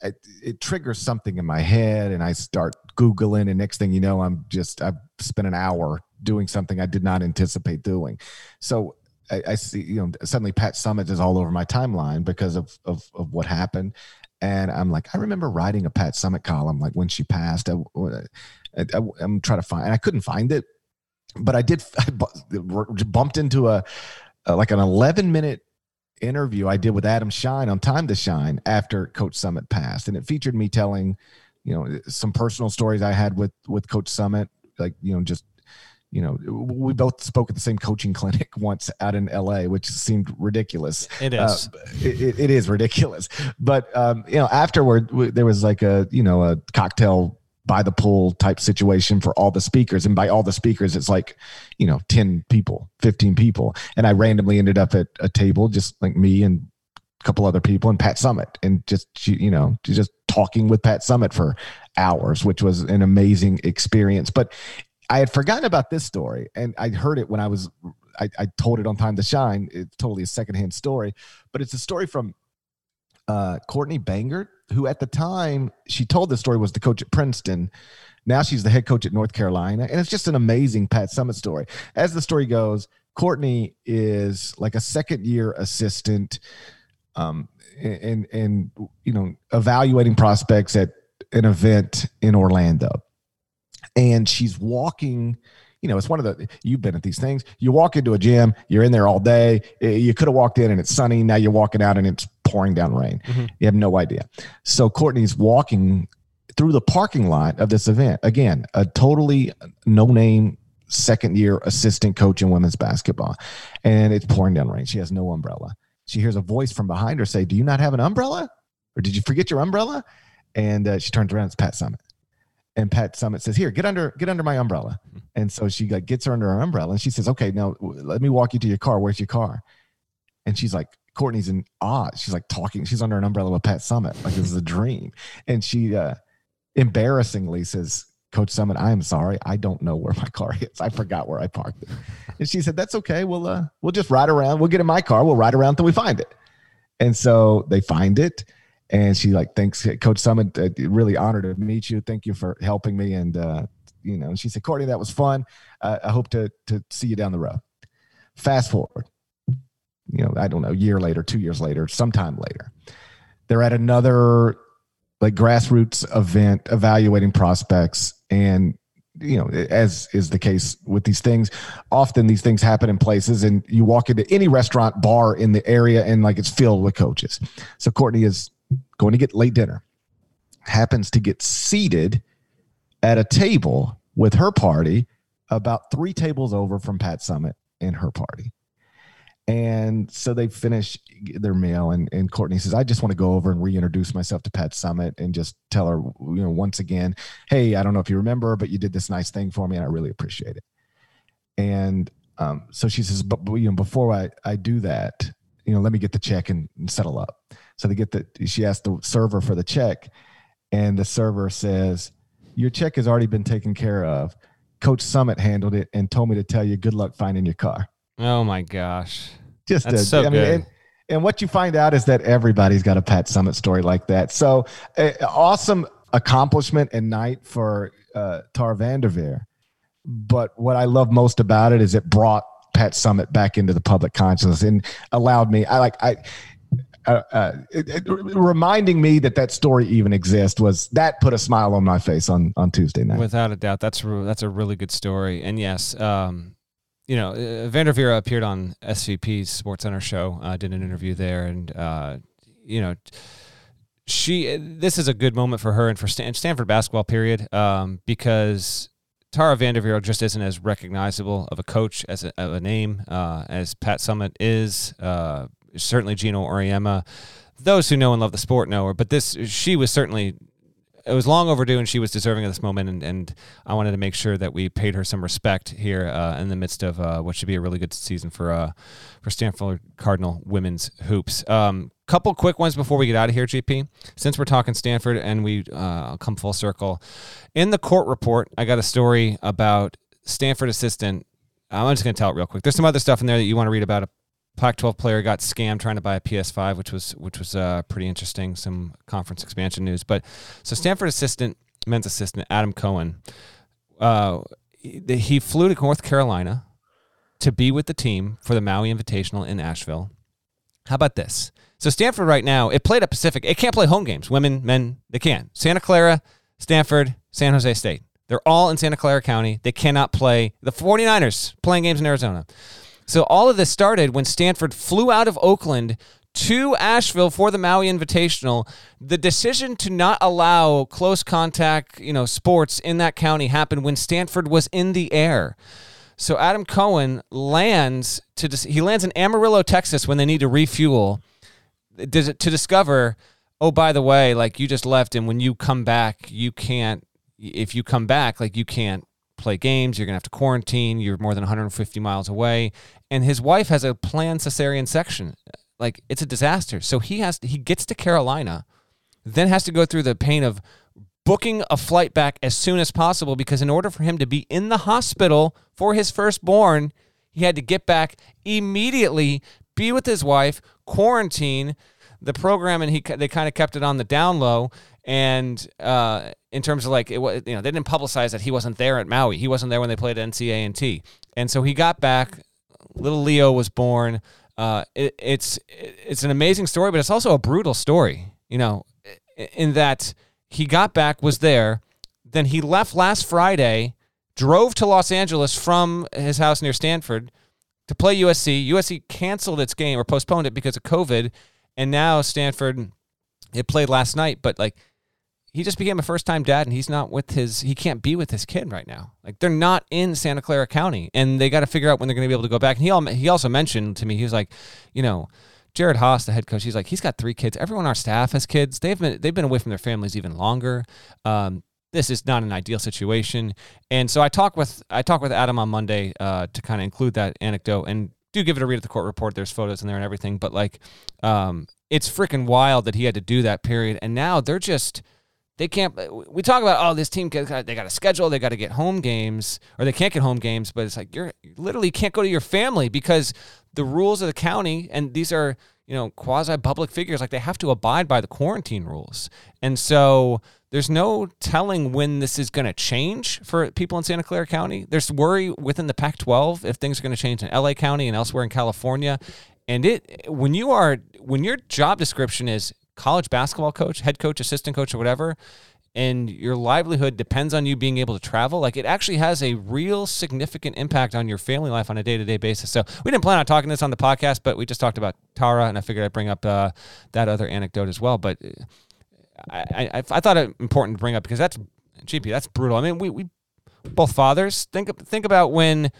it, it, triggers something in my head and I start Googling. And next thing you know, I'm just, I've spent an hour doing something I did not anticipate doing. So I, I see, you know, suddenly Pat Summitt is all over my timeline because of, of, of what happened. And I'm like, I remember writing a Pat Summitt column like when she passed. I, uh, I, am trying to find, I couldn't find it but I did *laughs* I bumped into a, a like an 11 minute interview I did with Adam Shine on Time to Shine after Coach Summitt passed, and it featured me telling, you know, some personal stories I had with with Coach Summitt, like you know, just you know, we both spoke at the same coaching *laughs* clinic once out in LA, which seemed ridiculous. It is. Uh, it, it is ridiculous. But um, you know, afterward, there was like a you know a cocktail by the pool type situation for all the speakers. And by all the speakers, it's like, you know, 10 people, 15 people. And I randomly ended up at a table, just like me and a couple other people and Pat Summitt and just, you know, just talking with Pat Summitt for hours, which was an amazing experience. But I had forgotten about this story and I heard it when I was, I, I told it on Time to Shine. It's totally a secondhand story, but it's a story from uh, Courtney Banghart, who at the time she told the story was the coach at Princeton. Now she's the head coach at North Carolina. And it's just an amazing Pat Summitt story. As the story goes, Courtney is like a second year assistant um, and, and, you know, evaluating prospects at an event in Orlando. And she's walking you know, it's one of the, you've been at these things. You walk into a gym, you're in there all day. You could have walked in and it's sunny. Now you're walking out and it's pouring down rain. Mm-hmm. You have no idea. So Courtney's walking through the parking lot of this event. Again, a totally no name second year assistant coach in women's basketball. And it's pouring down rain. She has no umbrella. She hears a voice from behind her say, Do you not have an umbrella? Or did you forget your umbrella? And uh, she turns around. It's Pat Summitt. and Pat Summitt says, "Here, get under, get under my umbrella." And so she like gets her under her umbrella, and she says, "Okay, now let me walk you to your car. Where's your car?" And she's like, Courtney's in awe. She's like talking. She's under an umbrella with Pat Summitt. like this is a dream. And she uh, embarrassingly says, "Coach Summitt, I am sorry. I don't know where my car is. I forgot where I parked it." And she said, "That's okay. We'll uh, we'll just ride around. We'll get in my car. We'll ride around until we find it." And so they find it and she like thanks coach Summitt. uh, really honored to meet you thank you for helping me and uh, you know and she said courtney that was fun uh, i hope to to see you down the road fast forward you know i don't know a year later two years later sometime later they're at another like grassroots event evaluating prospects and you know as is the case with these things often these things happen in places and you walk into any restaurant bar in the area and like it's filled with coaches so courtney is going to get late dinner, happens to get seated at a table with her party about three tables over from Pat Summitt and her party. And so they finish their meal, and, and Courtney says, I just want to go over and reintroduce myself to Pat Summitt and just tell her, you know, once again, hey, I don't know if you remember, but you did this nice thing for me, and I really appreciate it. And um, so she says, but, you know, before I, I do that, you know, let me get the check and, and settle up. So they get the she asked the server for the check, and the server says, Your check has already been taken care of. Coach Summitt handled it and told me to tell you good luck finding your car. Oh my gosh. Just That's a, so I mean, good. And, and what you find out is that everybody's got a Pat Summitt story like that. So uh, awesome accomplishment and night for uh, Tar Vanderveer. But what I love most about it is it brought Pat Summitt back into the public consciousness and allowed me. I like I. Uh, uh, it, it, reminding me that that story even exists was that put a smile on my face on on Tuesday night. Without a doubt, that's that's a really good story. And yes, um, you know, uh, appeared on SVP's Sports Center show. Uh, did an interview there, and uh, you know, she. This is a good moment for her and for Stan, Stanford basketball. Period, um, because Tara Vanderveer just isn't as recognizable of a coach as a, a name uh, as Pat Summitt is. Uh, certainly, Geno Auriemma. Those who know and love the sport know her, but this she was certainly it was long overdue, and she was deserving of this moment. And, and I wanted to make sure that we paid her some respect here uh, in the midst of uh, what should be a really good season for uh, for Stanford Cardinal women's hoops. Um, couple quick ones before we get out of here, GP. Since we're talking Stanford and we uh, come full circle, in the court report, I got a story about Stanford assistant. I'm just going to tell it real quick. There's some other stuff in there that you want to read about Pac-12 player got scammed trying to buy a PS5, which was which was uh, pretty interesting. Some conference expansion news, but so Stanford assistant, men's assistant Adam Cohen, uh, he, he flew to North Carolina to be with the team for the Maui Invitational in Asheville. How about this? So Stanford right now, it played at Pacific. It can't play home games. Women, men, they can. Santa Clara, Stanford, San Jose State. They're all in Santa Clara County. They cannot play. The 49ers playing games in Arizona. So all of this started when Stanford flew out of Oakland to Asheville for the Maui Invitational. The decision to not allow close contact, you know, sports in that county happened when Stanford was in the air. So Adam Cohen lands to he lands in Amarillo, Texas when they need to refuel to discover, oh by the way, like you just left and when you come back, you can't if you come back, like you can't play games. You're going to have to quarantine. You're more than 150 miles away. And his wife has a planned cesarean section. Like it's a disaster. So he has to, he gets to Carolina, then has to go through the pain of booking a flight back as soon as possible because in order for him to be in the hospital for his firstborn, he had to get back immediately, be with his wife, quarantine. The program and he they kind of kept it on the down low and uh, in terms of like it was, you know, they didn't publicize that he wasn't there at Maui. He wasn't there when they played NCA and T. And so he got back. Little Leo was born. Uh, it, it's it's an amazing story, but it's also a brutal story. You know, in that he got back, was there, then he left last Friday, drove to Los Angeles from his house near Stanford to play USC. USC canceled its game or postponed it because of COVID, and now Stanford it played last night, but like he just became a first time dad and he's not with his he can't be with his kid right now. Like they're not in santa clara county and they got to figure out when they're going to be able to go back. And he, he also mentioned to me he was like you know Jerod Haase the head coach he's like he's got three kids. Everyone on our staff has kids. They've been they've been away from their families even longer. Um, this is not an ideal situation. And so i talked with i talked with adam on monday uh, to kind of include that anecdote and do give it a read at the court report. There's photos in there and everything but like um, it's freaking wild that he had to do that period. And now they're just they can't. Uh, we talk about oh, this team they got a schedule, they got to get home games, or they can't get home games. But it's like you're you literally can't go to your family because the rules of the county, and these are you know quasi public figures, like they have to abide by the quarantine rules, and so there's no telling when this is going to change for people in Santa Clara County. There's worry within the Pac-12 if things are going to change in LA County and elsewhere in California. And it when you are when your job description is college basketball coach, head coach, assistant coach, or whatever, and your livelihood depends on you being able to travel, like it actually has a real significant impact on your family life on a day to day basis. So we didn't plan on talking this on the podcast, but we just talked about Tara, and I figured I'd bring up uh, that other anecdote as well. But uh, I, I, I thought it important to bring up because that's GP, that's brutal. I mean, we, we both fathers think think about when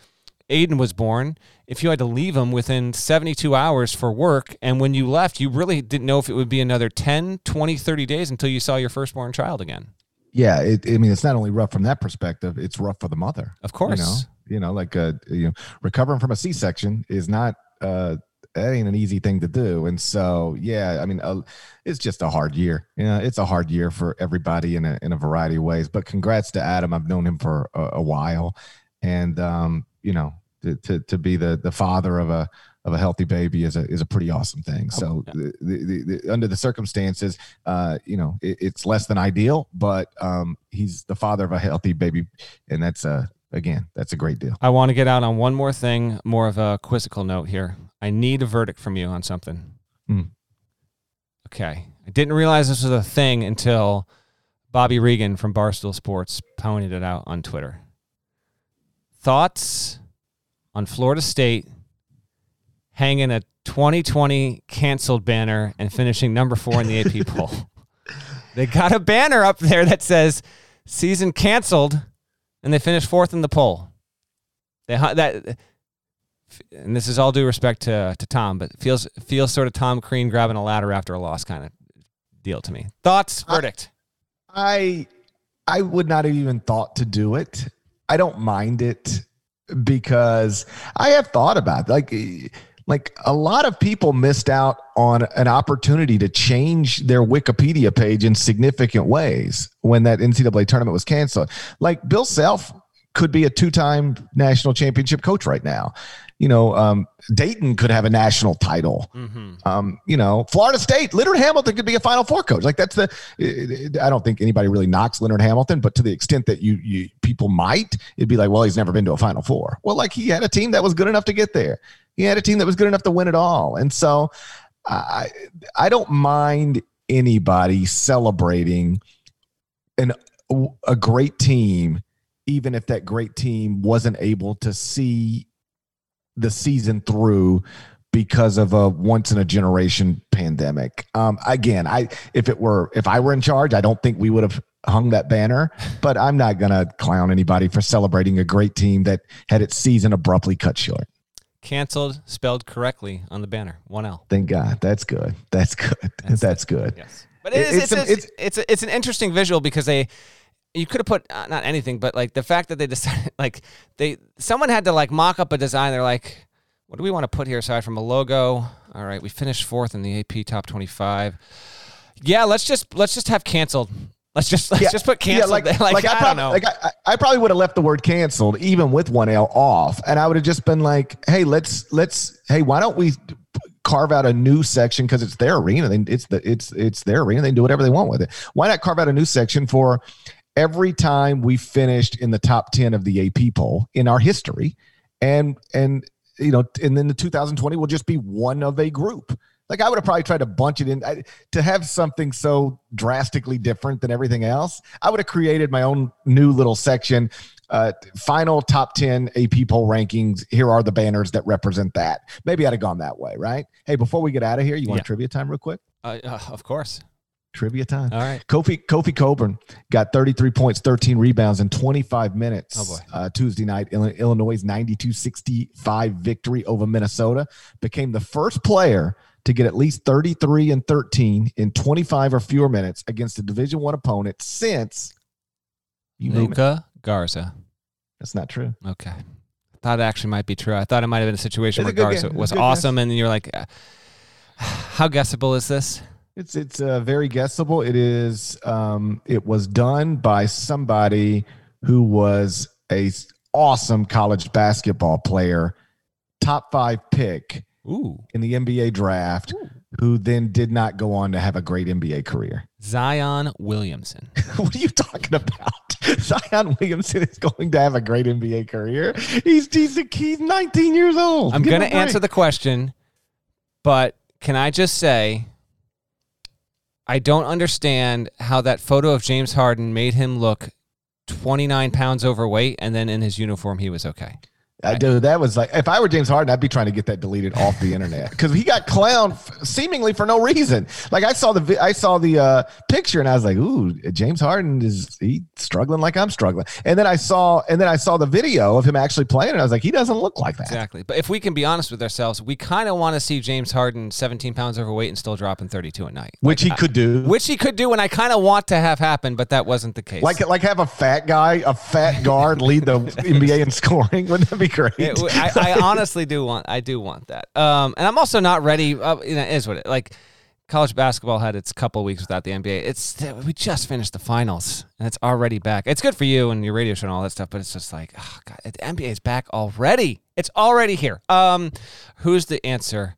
Aiden was born, if you had to leave him within 72 hours for work, and when you left, you really didn't know if it would be another 10, 20, 30 days until you saw your firstborn child again. Yeah, it, I mean, it's not only rough from that perspective; it's rough for the mother. Of course, you know, you know, like uh, you know, recovering from a C-section is not uh, that ain't an easy thing to do. And so, yeah, I mean, uh, it's just a hard year. You know, it's a hard year for everybody in a in a variety of ways. But congrats to Adam. I've known him for a, a while, and um, you know, to, to, to be the, the father of a, of a healthy baby is a, is a pretty awesome thing. Oh, so yeah. the, the, the, under the circumstances, uh, you know, it, it's less than ideal, but um, he's the father of a healthy baby and that's a, again, that's a great deal. I want to get out on one more thing, more of a quizzical note here. I need a verdict from you on something. Hmm. Okay. I didn't realize this was a thing until Bobby Regan from Barstool Sports pointed it out on Twitter. Thoughts on Florida State hanging a 2020 canceled banner and finishing number four in the AP *laughs* poll? They got a banner up there that says season canceled, and they finished fourth in the poll. They that, and this is all due respect to to Tom, but it feels feels sort of Tom Crean grabbing a ladder after a loss kind of deal to me. Thoughts, verdict. I I would not have even thought to do it. I don't mind it because I have thought about like like a lot of people missed out on an opportunity to change their Wikipedia page in significant ways when that NCAA tournament was canceled. Like Bill Self could be a two-time national championship coach right now. You know, um, Dayton could have a national title. Um, you know, Florida State, Leonard Hamilton could be a Final Four coach. Like that's the. it- it- I don't think anybody really knocks Leonard Hamilton, but to the extent that you you people might, it'd be like, well, he's never been to a Final Four. Well, like he had a team that was good enough to get there. He had a team that was good enough to win it all, and so I I don't mind anybody celebrating an a great team, even if that great team wasn't able to see the season through because of a once in a generation pandemic. Um, again, I if it were if I were in charge, I don't think we would have hung that banner. *laughs* But I'm not gonna clown anybody for celebrating a great team that had its season abruptly cut short. Canceled, spelled correctly on the banner. One L. Thank God. That's good. That's good. That's, good. Yes, but it is, It- it's it's it's a- it's, it's, a- it's an interesting visual because they you could have put uh, not anything, but like the fact that they decided *laughs* like they someone had to like mock up a design. They're like, what do we want to put here aside from a logo? All right, we finished fourth in the AP top twenty five. Yeah, let's just let's just have canceled. Let's just let's just put canceled. like, *laughs* like, like, I, I, don't probably, know. Like I, I probably would have left the word canceled even with one L off, and I would have just been like, "Hey, let's let's hey, why don't we carve out a new section because it's their arena? Then it's the it's it's their arena. They can do whatever they want with it. Why not carve out a new section for every time we finished in the top ten of the AP poll in our history, and and you know, and then the 2020 will just be one of a group." Like I would have probably tried to bunch it in I, to have something so drastically different than everything else. I would have created my own new little section. Uh, final top 10 AP poll rankings. Here are the banners that represent that. Maybe I'd have gone that way, right? Hey, before we get out of here, you want Yeah. trivia time real quick? Uh, uh, of course. Trivia time. All right. Kofi Kofi Cockburn got 33 points, 13 rebounds in 25 minutes. Oh, boy. Uh, Tuesday night, Illi- Illinois' 92-65 victory over Minnesota became the first player to get at least 33 and 13 in 25 or fewer minutes against a Division One opponent since you name it. Luka Garza. That's not true. Okay. I thought it actually might be true. I thought it might have been a situation It's where a Garza guess. was awesome, and you're like, *sighs* how guessable is this? It's it's uh, very guessable. It is. Um, it was done by somebody who was a awesome college basketball player, top five pick Ooh. in the NBA draft, who then did not go on to have a great NBA career. Zion Williamson. *laughs* what are you talking about? *laughs* Zion Williamson is going to have a great NBA career. He's he's, he's 19 years old. I'm going to answer the question, but can I just say, I don't understand how that photo of James Harden made him look 29 pounds overweight, and then in his uniform, he was okay. I do. That was like if I were James Harden, I'd be trying to get that deleted off the internet *laughs* because he got clowned f- seemingly for no reason. Like I saw the I saw the uh, picture and I was like, "Ooh, James Harden is he struggling like I'm struggling?" And then I saw and then I saw the video of him actually playing and I was like, "He doesn't look like that." Exactly. But if we can be honest with ourselves, we kind of want to see James Harden 17 pounds overweight and still dropping 32 at night. Which he could do. Which he could do, and I kind of want to have happen, but that wasn't the case. like like have a fat guy, a fat guard lead the *laughs* NBA in scoring. Wouldn't that be great? It- I, I honestly do want I do want that. Um, and I'm also not ready. Uh, you know, is what it like. College basketball had its couple weeks without the NBA. It's we just finished the finals and it's already back. It's good for you and your radio show and all that stuff, but it's just like, oh god, the NBA is back already. It's already here. Um, who's the answer?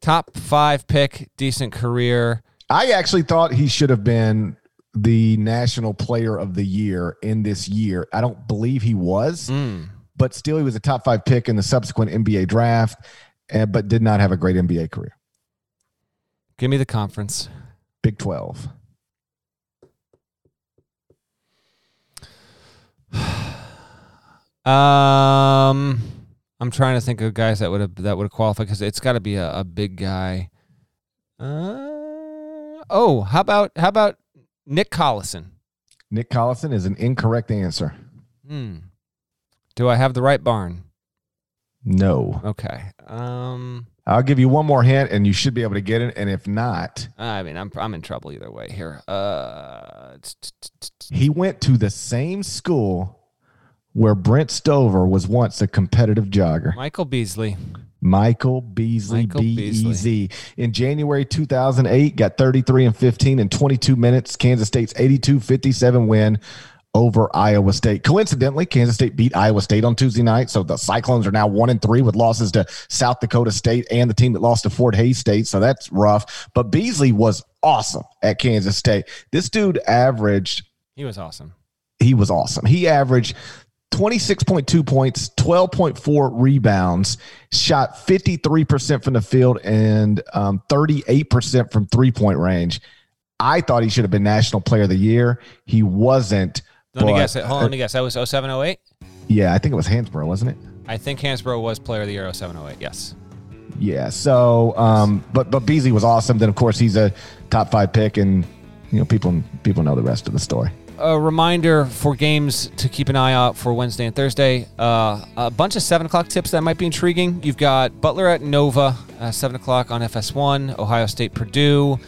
Top five pick, decent career. I actually thought he should have been the national player of the year in this year. I don't believe he was, Mm. But still he was a top five pick in the subsequent NBA draft, and, but did not have a great NBA career. Give me the conference. Big 12. *sighs* Um, I'm trying to think of guys that would have that would have qualified because it's got to be a, a big guy. Uh, oh, how about how about Nick Collison? Nick Collison is an incorrect answer. Hmm. Do I have the right barn? No. Okay. Um, I'll give you one more hint and you should be able to get it. And if not, I mean, I'm I'm in trouble either way here. Uh, he went to the same school where Brent Stover was once a competitive jogger. Michael Beasley. Michael Beasley, Michael B. E Z. In January 2008, got 33 and 15 in 22 minutes. Kansas State's 82 57 win over Iowa State. Coincidentally, Kansas State beat Iowa State on Tuesday night. So the Cyclones are now one and three with losses to South Dakota State and the team that lost to Fort Hays State. So that's rough. But Beasley was awesome at Kansas State. This dude averaged He was awesome. he was awesome. He averaged 26.2 points, 12.4 rebounds, shot 53% from the field and um, 38% from three point range. I thought he should have been National Player of the Year. He wasn't. Let me but- guess. Hold on, let me guess. That was 0708? Yeah, I think it was Hansbrough, wasn't it? I think Hansbrough was player of the year 0708. Yes. Yeah. So, um, but but Beasley was awesome. Then of course he's a top five pick, and you know people people know the rest of the story. a reminder for games to keep an eye out for Wednesday and Thursday. Uh, a bunch of seven o'clock tips that might be intriguing. You've got Butler at Nova, uh, seven o'clock on FS1. Ohio State, Purdue.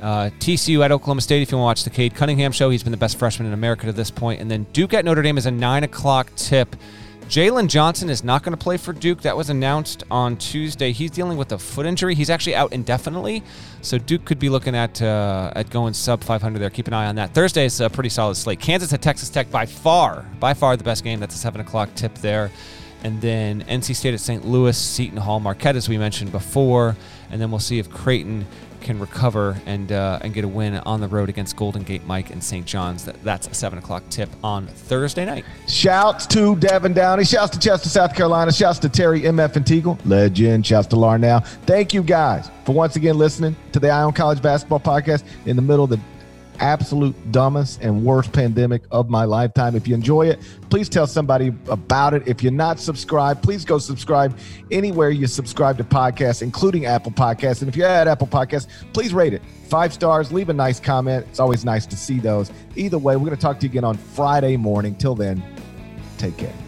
Uh, TCU at Oklahoma State. If you want to watch the Cade Cunningham show, he's been the best freshman in America to this point. And then Duke at Notre Dame is a nine o'clock tip. Jalen Johnson is not going to play for Duke. That was announced on Tuesday. He's dealing with a foot injury. He's actually out indefinitely, so Duke could be looking at uh, at going sub 500 there. Keep an eye on that. Thursday is a pretty solid slate. Kansas at Texas Tech by far, by far the best game. That's a seven o'clock tip there, and then NC State at St. Louis, Seton Hall, Marquette as we mentioned before, and then we'll see if Creighton can recover and uh, and get a win on the road against Golden Gate Mike and St. John's. That, that's a seven o'clock tip on Thursday night. Shouts to Devin Downey. Shouts to Chester, South Carolina. Shouts to Terry MF and Teagle. Legend. Shouts to Larnell. Thank you guys for once again listening to the Eye on College Basketball Podcast in the middle of the absolute dumbest and worst pandemic of my lifetime. If you enjoy it, please tell somebody about it. If you're not subscribed, please go subscribe anywhere you subscribe to podcasts, including Apple Podcasts. And if you're at Apple Podcasts, please rate it. Five stars, leave a nice comment. It's always nice to see those. Either way, we're going to talk to you again on Friday morning. Till then, take care.